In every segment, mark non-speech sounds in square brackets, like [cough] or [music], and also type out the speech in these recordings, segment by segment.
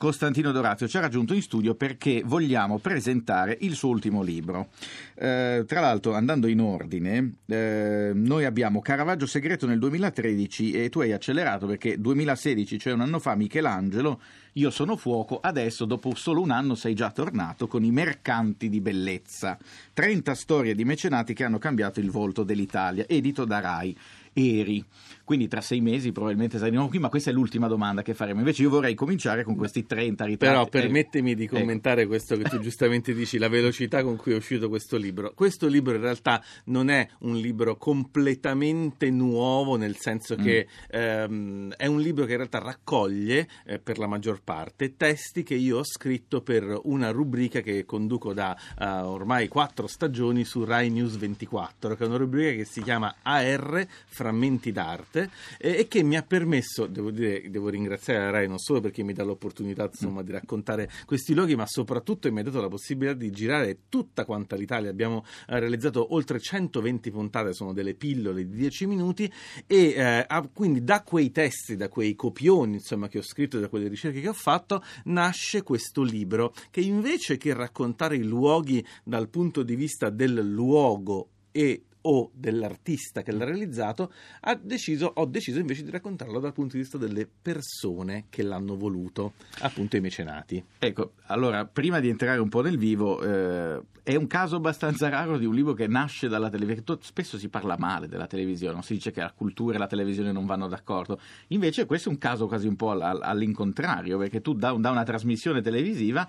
Costantino Dorazio ci ha raggiunto in studio perché vogliamo presentare il suo ultimo libro. Eh, tra l'altro, andando in ordine, eh, noi abbiamo Caravaggio segreto nel 2013 e tu hai accelerato perché 2016, cioè un anno fa, Michelangelo, Io sono fuoco, adesso dopo solo un anno sei già tornato con i mercanti di bellezza. 30 storie di mecenati che hanno cambiato il volto dell'Italia, edito da Rai eri. Quindi tra sei mesi probabilmente saremo qui, ma questa è l'ultima domanda che faremo. Invece io vorrei cominciare con questi 30 ritratti. Però permettimi di commentare eh. questo che tu [laughs] giustamente dici, la velocità con cui è uscito questo libro. Questo libro in realtà non è un libro completamente nuovo, nel senso mm. che ehm, è un libro che in realtà raccoglie, eh, per la maggior parte, testi che io ho scritto per una rubrica che conduco da uh, ormai quattro stagioni su Rai News 24, che è una rubrica che si chiama AR Frammenti d'arte eh, e che mi ha permesso, devo, dire, devo ringraziare la RAI non solo perché mi dà l'opportunità insomma, di raccontare questi luoghi, ma soprattutto mi ha dato la possibilità di girare tutta quanta l'Italia. Abbiamo eh, realizzato oltre 120 puntate, sono delle pillole di 10 minuti e eh, quindi da quei testi, da quei copioni insomma, che ho scritto da quelle ricerche che ho fatto, nasce questo libro che invece che raccontare i luoghi dal punto di vista del luogo e o dell'artista che l'ha realizzato, deciso, ho deciso invece di raccontarlo dal punto di vista delle persone che l'hanno voluto, appunto i mecenati. Ecco, allora, prima di entrare un po' nel vivo, eh, è un caso abbastanza raro di un libro che nasce dalla televisione. Spesso si parla male della televisione, si dice che la cultura e la televisione non vanno d'accordo. Invece questo è un caso quasi un po' all'incontrario, perché tu da, da una trasmissione televisiva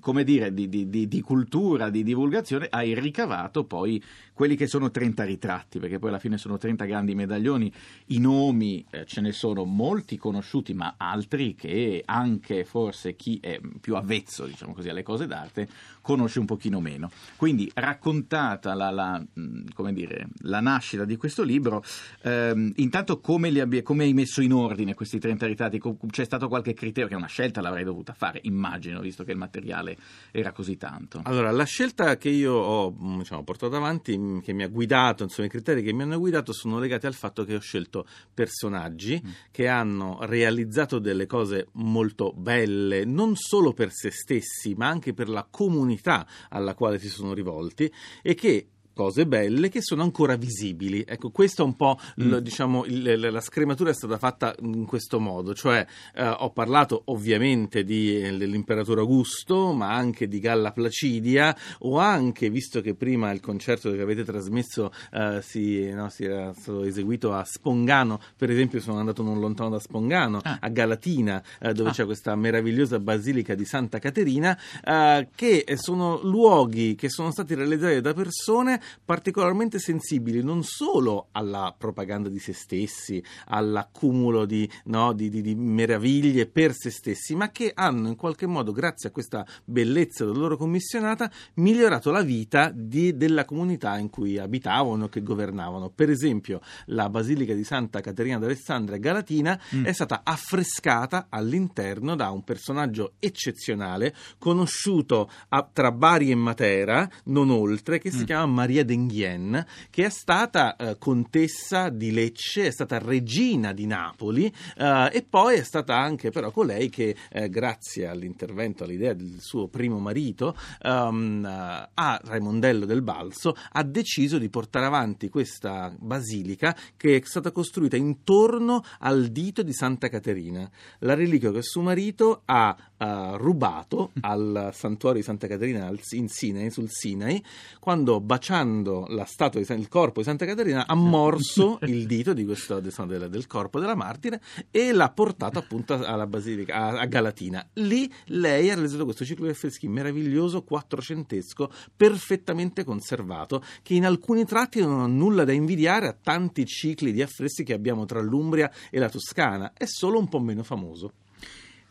come dire, di, di, di, cultura, di divulgazione, hai ricavato poi quelli che sono 30 ritratti, perché poi alla fine sono 30 grandi medaglioni, i nomi eh, ce ne sono molti conosciuti, ma altri che anche forse chi è più avvezzo, diciamo così, alle cose d'arte, conosce un pochino meno. Quindi raccontata la, la, dire, la nascita di questo libro, ehm, intanto come, abbia, come, hai messo in ordine questi 30 ritratti? C'è stato qualche criterio, che una scelta l'avrei dovuta fare, immagino, visto che il materiale era così tanto. Allora, la scelta che io ho mm, diciamo, portato avanti che mi ha guidato, insomma i criteri che mi hanno guidato sono legati al fatto che ho scelto personaggi mm. che hanno realizzato delle cose molto belle, non solo per se stessi, ma anche per la comunità alla quale si sono rivolti e che cose belle che sono ancora visibili. Ecco, questa è un po' mm. diciamo, il, la scrematura è stata fatta in questo modo, cioè eh, ho parlato ovviamente di, eh, dell'imperatore Augusto, ma anche di Galla Placidia, o anche, visto che prima il concerto che avete trasmesso eh, si, no, si, era stato eseguito a Spongano, per esempio sono andato non lontano da Spongano, ah. a Galatina, eh, dove ah. c'è questa meravigliosa basilica di Santa Caterina, eh, che sono luoghi che sono stati realizzati da persone particolarmente sensibili non solo alla propaganda di se stessi, all'accumulo di, no, di, di, di meraviglie per se stessi, ma che hanno in qualche modo, grazie a questa bellezza della loro commissionata, migliorato la vita di, della comunità in cui abitavano e che governavano. Per esempio, la Basilica di Santa Caterina d'Alessandria Galatina mm. è stata affrescata all'interno da un personaggio eccezionale, conosciuto a, tra Bari e Matera, non oltre, che si mm. chiama Maria Maria d'Enghien, che è stata eh, contessa di Lecce, è stata regina di Napoli eh, e poi è stata anche però colei che, eh, grazie all'intervento, all'idea del suo primo marito, um, a Raimondello del Balso, ha deciso di portare avanti questa basilica che è stata costruita intorno al dito di Santa Caterina, la reliquia che suo marito ha uh, rubato al santuario di Santa Caterina in Sinai, sul Sinai, quando baciando la statua di, il corpo di Santa Caterina ha morso [laughs] il dito di questo, del, del, corpo della martire e l'ha portato appunto alla basilica, a, a, Galatina. Lì lei ha realizzato questo ciclo di affreschi meraviglioso, quattrocentesco, perfettamente conservato, che in alcuni tratti non ha nulla da invidiare a tanti cicli di affreschi che abbiamo tra l'Umbria e la Toscana, è solo un po' meno famoso.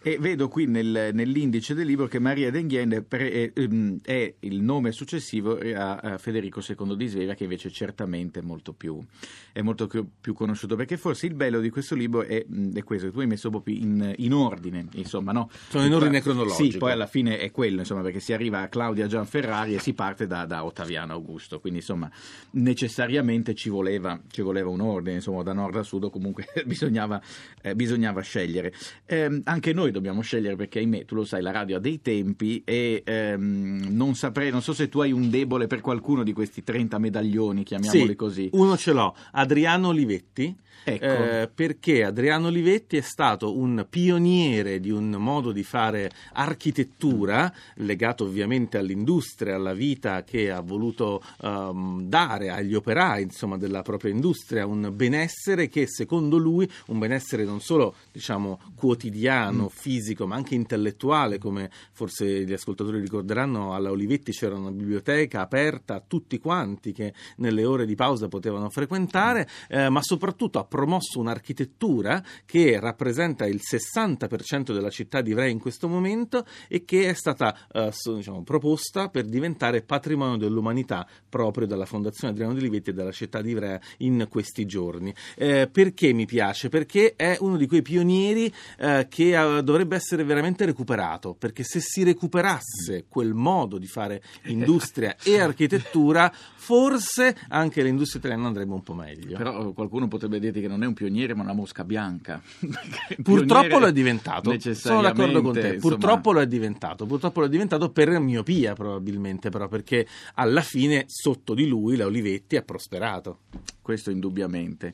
E vedo qui nel, nell'indice del libro che Maria d'Enghien è, è, ehm, è, il nome successivo a, Federico II di Svevia, che invece certamente è molto, più, è molto più, conosciuto. Perché forse il bello di questo libro è, è questo, che tu hai messo proprio in, in ordine, insomma, no? Sono in ordine cronologico. Sì, poi alla fine è quello, insomma, perché si arriva a Claudia Gianferrari e si parte da, da Ottaviano Augusto. Quindi, insomma, necessariamente ci voleva, ci voleva un ordine, insomma, da nord a sud, comunque [laughs] bisognava, eh, bisognava scegliere. Eh, anche noi noi dobbiamo scegliere perché ahimè tu lo sai la radio ha dei tempi e ehm, non saprei, non so se tu hai un debole per qualcuno di questi 30 medaglioni, chiamiamoli sì, così. Uno ce l'ho, Adriano Olivetti. Ecco. Eh, perché Adriano Olivetti è stato un pioniere di un modo di fare architettura legato ovviamente all'industria, alla vita che ha voluto um, dare agli operai insomma, della propria industria, un benessere che secondo lui, un benessere non solo diciamo, quotidiano, mm. Fisico, ma anche intellettuale, come forse gli ascoltatori ricorderanno, alla Olivetti c'era una biblioteca aperta a tutti quanti che nelle ore di pausa potevano frequentare, eh, ma soprattutto ha promosso un'architettura che rappresenta il 60% della città di Ivrea in questo momento e che è stata eh, diciamo, proposta per diventare patrimonio dell'umanità proprio dalla Fondazione Adriano di Livetti e dalla città di Ivrea in questi giorni. Eh, perché mi piace? Perché è uno di quei pionieri eh, che dovrebbe essere veramente recuperato, perché se si recuperasse quel modo di fare industria e architettura, forse anche l'industria italiana andrebbe un po' meglio. Però qualcuno potrebbe dirti che non è un pioniere, ma una mosca bianca. [laughs] Purtroppo lo è diventato. Sono d'accordo con te. Insomma... Purtroppo lo è diventato. Purtroppo lo è diventato per miopia, probabilmente, però, perché alla fine sotto di lui la Olivetti ha prosperato. Questo indubbiamente.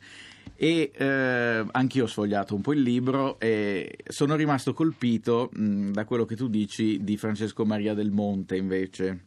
E eh, anch'io ho sfogliato un po' il libro e sono rimasto colpito mh, da quello che tu dici di Francesco Maria del Monte, invece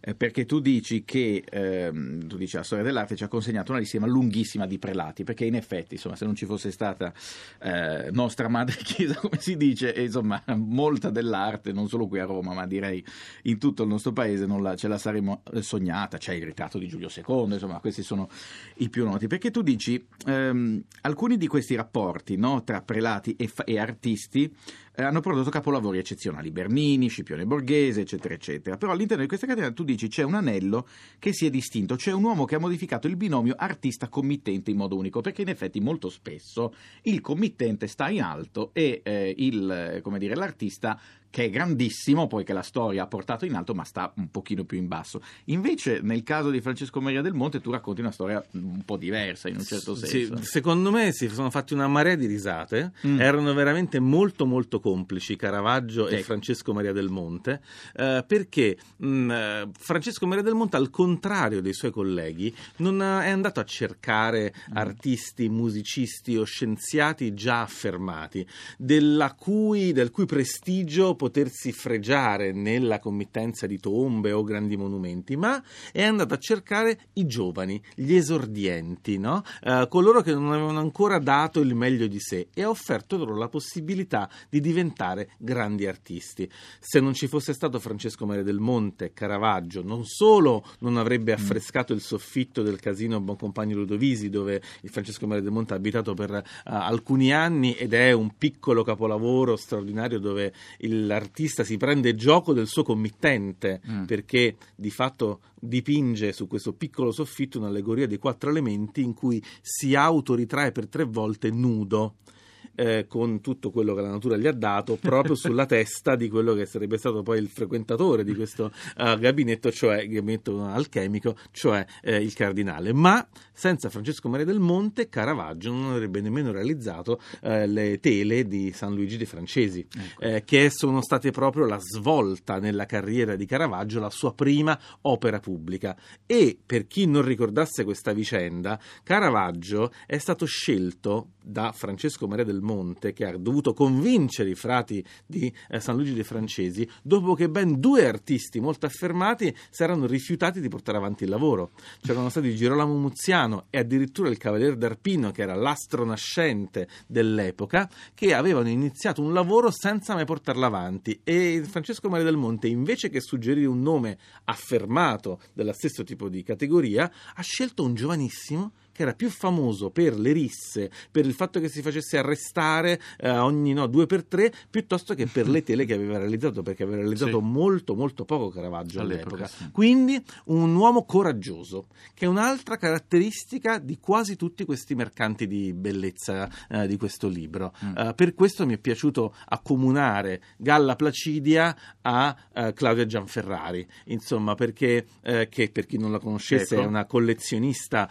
eh, perché tu dici che ehm, tu dici, la storia dell'arte ci ha consegnato una lista lunghissima di prelati, perché in effetti insomma, se non ci fosse stata eh, nostra madre [laughs] chiesa, come si dice, insomma, molta dell'arte, non solo qui a Roma, ma direi in tutto il nostro paese, la, ce la saremmo sognata. C'è il ritratto di Giulio II, insomma, questi sono i più noti. Perché tu dici, ehm, alcuni di questi rapporti no, tra prelati e, e artisti eh, hanno prodotto capolavori eccezionali, Bernini, Scipione Borghese, eccetera, eccetera. Però all'interno di questa catena tu dici c'è un anello che si è distinto, c'è un uomo che ha modificato il binomio artista-committente in modo unico, perché in effetti molto spesso il committente sta in alto e eh, il, dire, l'artista che è grandissimo, poi che la storia ha portato in alto, ma sta un pochino più in basso. Invece, nel caso di Francesco Maria del Monte, tu racconti una storia un po' diversa, in un certo senso. Sì, secondo me si sono fatti una marea di risate, mm. erano veramente molto molto complici Caravaggio e Francesco Maria del Monte, eh, perché mh, mm, eh, Francesco Maria del Monte, al contrario dei suoi colleghi, non è andato a cercare mm. artisti, musicisti o scienziati già affermati, cui, del cui prestigio potersi fregiare nella committenza di tombe o grandi monumenti, ma è andato a cercare i giovani, gli esordienti, no? eh, coloro che non avevano ancora dato il meglio di sé e ha offerto loro la possibilità di diventare grandi artisti. Se non ci fosse stato Francesco Maria del Monte, Caravaggio, non solo non avrebbe mm. affrescato il soffitto del casino Boncompagno Ludovisi, dove il Francesco Maria del Monte ha abitato per uh, alcuni anni ed è un piccolo capolavoro straordinario dove l'artista si prende gioco del suo committente mm. perché di fatto dipinge su questo piccolo soffitto un'allegoria dei quattro elementi in cui si autoritrae per tre volte nudo eh, con tutto quello che la natura gli ha dato proprio sulla [laughs] testa di quello che sarebbe stato poi il frequentatore di questo uh, gabinetto, cioè gabinetto alchemico, cioè eh, il cardinale. Ma senza Francesco Maria del Monte, Caravaggio non avrebbe nemmeno realizzato eh, le tele di San Luigi dei Francesi, ecco. Eh, che sono state proprio la svolta nella carriera di Caravaggio, la sua prima opera pubblica. E per chi non ricordasse questa vicenda, Caravaggio è stato scelto da Francesco Maria del Monte, che ha dovuto convincere i frati di eh, San Luigi dei Francesi, dopo che ben due artisti molto affermati si erano rifiutati di portare avanti il lavoro. C'erano stati Girolamo Muziano e addirittura il Cavalier d'Arpino, che era l'astro nascente dell'epoca, che avevano iniziato un lavoro senza mai portarlo avanti. E Francesco Maria del Monte, invece che suggerire un nome affermato dello stesso tipo di categoria, ha scelto un giovanissimo che era più famoso per le risse, per il fatto che si facesse arrestare eh, ogni no, due per tre, piuttosto che per le tele che aveva realizzato, perché aveva realizzato sì. molto molto poco Caravaggio all'epoca. all'epoca. Sì. Quindi un uomo coraggioso, che è un'altra caratteristica di quasi tutti questi mercanti di bellezza eh, di questo libro. Mm. Uh, per questo mi è piaciuto accomunare Galla Placidia a uh, Claudia Gianferrari, insomma, perché, uh, che per chi non la conoscesse ecco. è una collezionista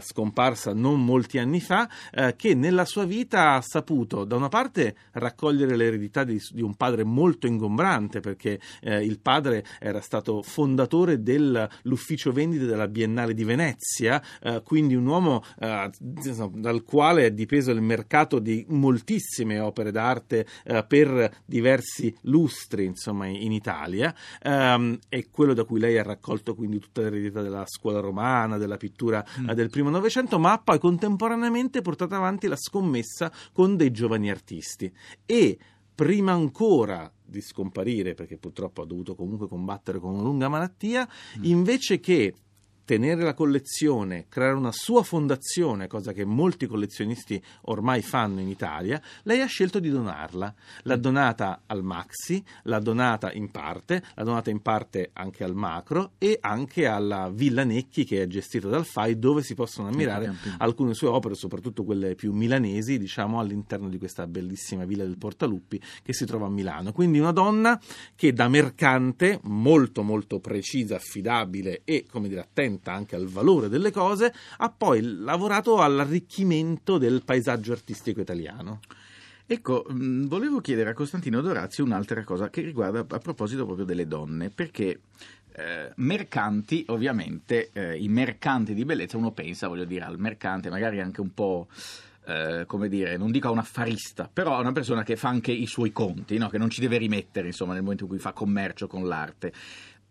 scomparsa scomparsa non molti anni fa, eh, che nella sua vita ha saputo da una parte raccogliere l'eredità di, di un padre molto ingombrante, perché eh, il padre era stato fondatore dell'ufficio vendite della Biennale di Venezia, eh, quindi un uomo eh, dal quale è dipeso il mercato di moltissime opere d'arte eh, per diversi lustri insomma, in Italia, ehm, è quello da cui lei ha raccolto quindi tutta l'eredità della scuola romana, della pittura mm. del primo Novecento, ma ha poi contemporaneamente portato avanti la scommessa con dei giovani artisti. E prima ancora di scomparire, perché purtroppo ha dovuto comunque combattere con una lunga malattia, mm. invece che tenere la collezione, creare una sua fondazione, cosa che molti collezionisti ormai fanno in Italia, lei ha scelto di donarla. L'ha mm. donata al Maxi, l'ha donata in parte, l'ha donata in parte anche al Macro e anche alla Villa Necchi che è gestita dal FAI dove si possono ammirare alcune sue opere, soprattutto quelle più milanesi, diciamo all'interno di questa bellissima Villa del Portaluppi che si trova a Milano. Quindi una donna che da mercante molto molto precisa, affidabile e come dire attenta attenta anche al valore delle cose, ha poi lavorato all'arricchimento del paesaggio artistico italiano. Ecco, mm, volevo chiedere a Costantino Dorazio un'altra cosa che riguarda a proposito proprio delle donne, perché eh, mercanti, ovviamente, eh, i mercanti di bellezza, uno pensa, voglio dire, al mercante magari anche un po'... Eh, come dire, non dico a un affarista, però a una persona che fa anche i suoi conti, no? che non ci deve rimettere insomma, nel momento in cui fa commercio con l'arte.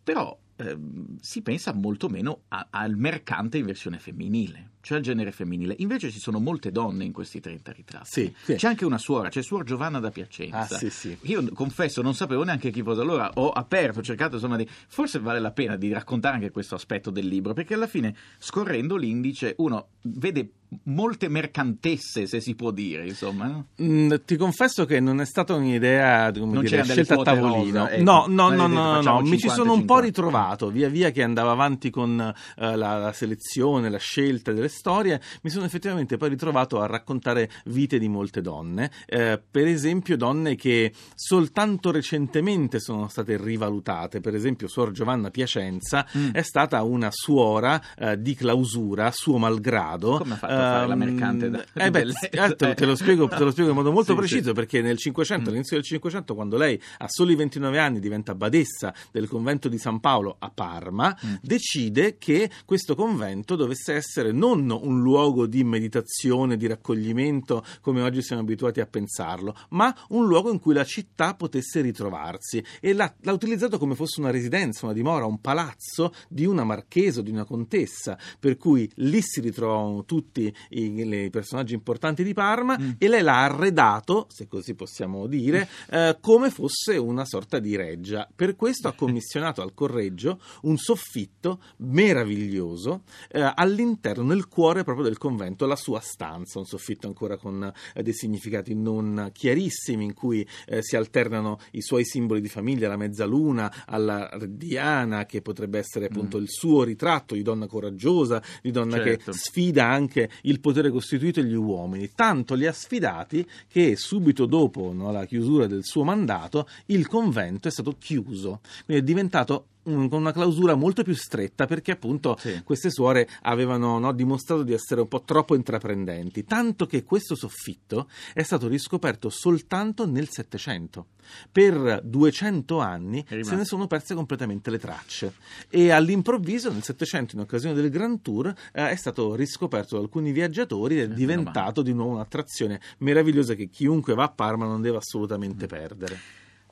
Però Ehm, si pensa molto meno a, al mercante in versione femminile, cioè al genere femminile. Invece ci sono molte donne in questi 30 ritratti. Sì, sì. C'è anche una suora, c'è Suor Giovanna da Piacenza. Ah, sì, sì. Io confesso, non sapevo neanche chi fosse. Allora ho aperto, ho cercato insomma di. Forse vale la pena di raccontare anche questo aspetto del libro, perché alla fine, scorrendo l'indice, uno vede molte mercantesse, se si può dire, insomma. No? Mm, ti confesso che non è stata un'idea come dire, scelta a tavolino. Rosa, ecco. No, no, no, no, no, mi ci sono un po' ritrovato, via via che andavo avanti con uh, la, la, selezione, la scelta delle storie, mi sono effettivamente poi ritrovato a raccontare vite di molte donne, eh, per esempio donne che soltanto recentemente sono state rivalutate, per esempio Suor Giovanna Piacenza mm. è stata una suora uh, di clausura, suo malgrado. Come ha fatto? fare la ehm, mercante da, eh beh, eh, te, te, lo spiego, te, lo spiego, in modo molto sì, preciso sì. perché nel 500, mm. all'inizio del 500 quando lei a soli 29 anni diventa badessa del convento di San Paolo a Parma mm. decide che questo convento dovesse essere non un luogo di meditazione, di raccoglimento come oggi siamo abituati a pensarlo ma un luogo in cui la città potesse ritrovarsi e l'ha, l'ha utilizzato come fosse una residenza, una dimora, un palazzo di una marchesa o di una contessa per cui lì si ritrovavano tutti i, i personaggi importanti di Parma mm. e lei l'ha arredato, se così possiamo dire, eh, come fosse una sorta di reggia. Per questo ha commissionato al Correggio un soffitto meraviglioso eh, all'interno, nel cuore proprio del convento, la sua stanza, un soffitto ancora con eh, dei significati non chiarissimi in cui eh, si alternano i suoi simboli di famiglia, la mezzaluna, alla Diana che potrebbe essere appunto mm. il suo ritratto di donna coraggiosa, di donna certo. che sfida anche il potere costituito degli uomini, tanto li ha sfidati che subito dopo no, la chiusura del suo mandato il convento è stato chiuso, quindi è diventato con una clausura molto più stretta perché appunto sì. queste suore avevano no, dimostrato di essere un po' troppo intraprendenti, tanto che questo soffitto è stato riscoperto soltanto nel Settecento. Per 200 anni se ne sono perse completamente le tracce e all'improvviso nel Settecento, in occasione del Grand Tour, eh, è stato riscoperto da alcuni viaggiatori ed è diventato di nuovo un'attrazione meravigliosa che chiunque va a Parma non deve assolutamente mm. perdere.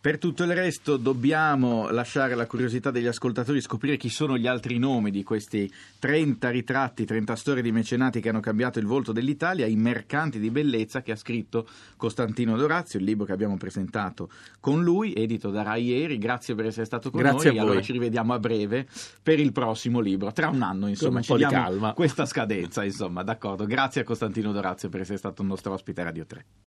Per tutto il resto dobbiamo lasciare la curiosità degli ascoltatori scoprire chi sono gli altri nomi di questi 30 ritratti, 30 storie di mecenati che hanno cambiato il volto dell'Italia, i mercanti di bellezza che ha scritto Costantino Dorazio, il libro che abbiamo presentato con lui, edito da Rai ieri. Grazie per essere stato con Grazie noi. Allora ci rivediamo a breve per il prossimo libro, tra un anno insomma, con un po' di calma. questa scadenza, insomma, d'accordo. Grazie a Costantino Dorazio per essere stato il nostro ospite Radio 3.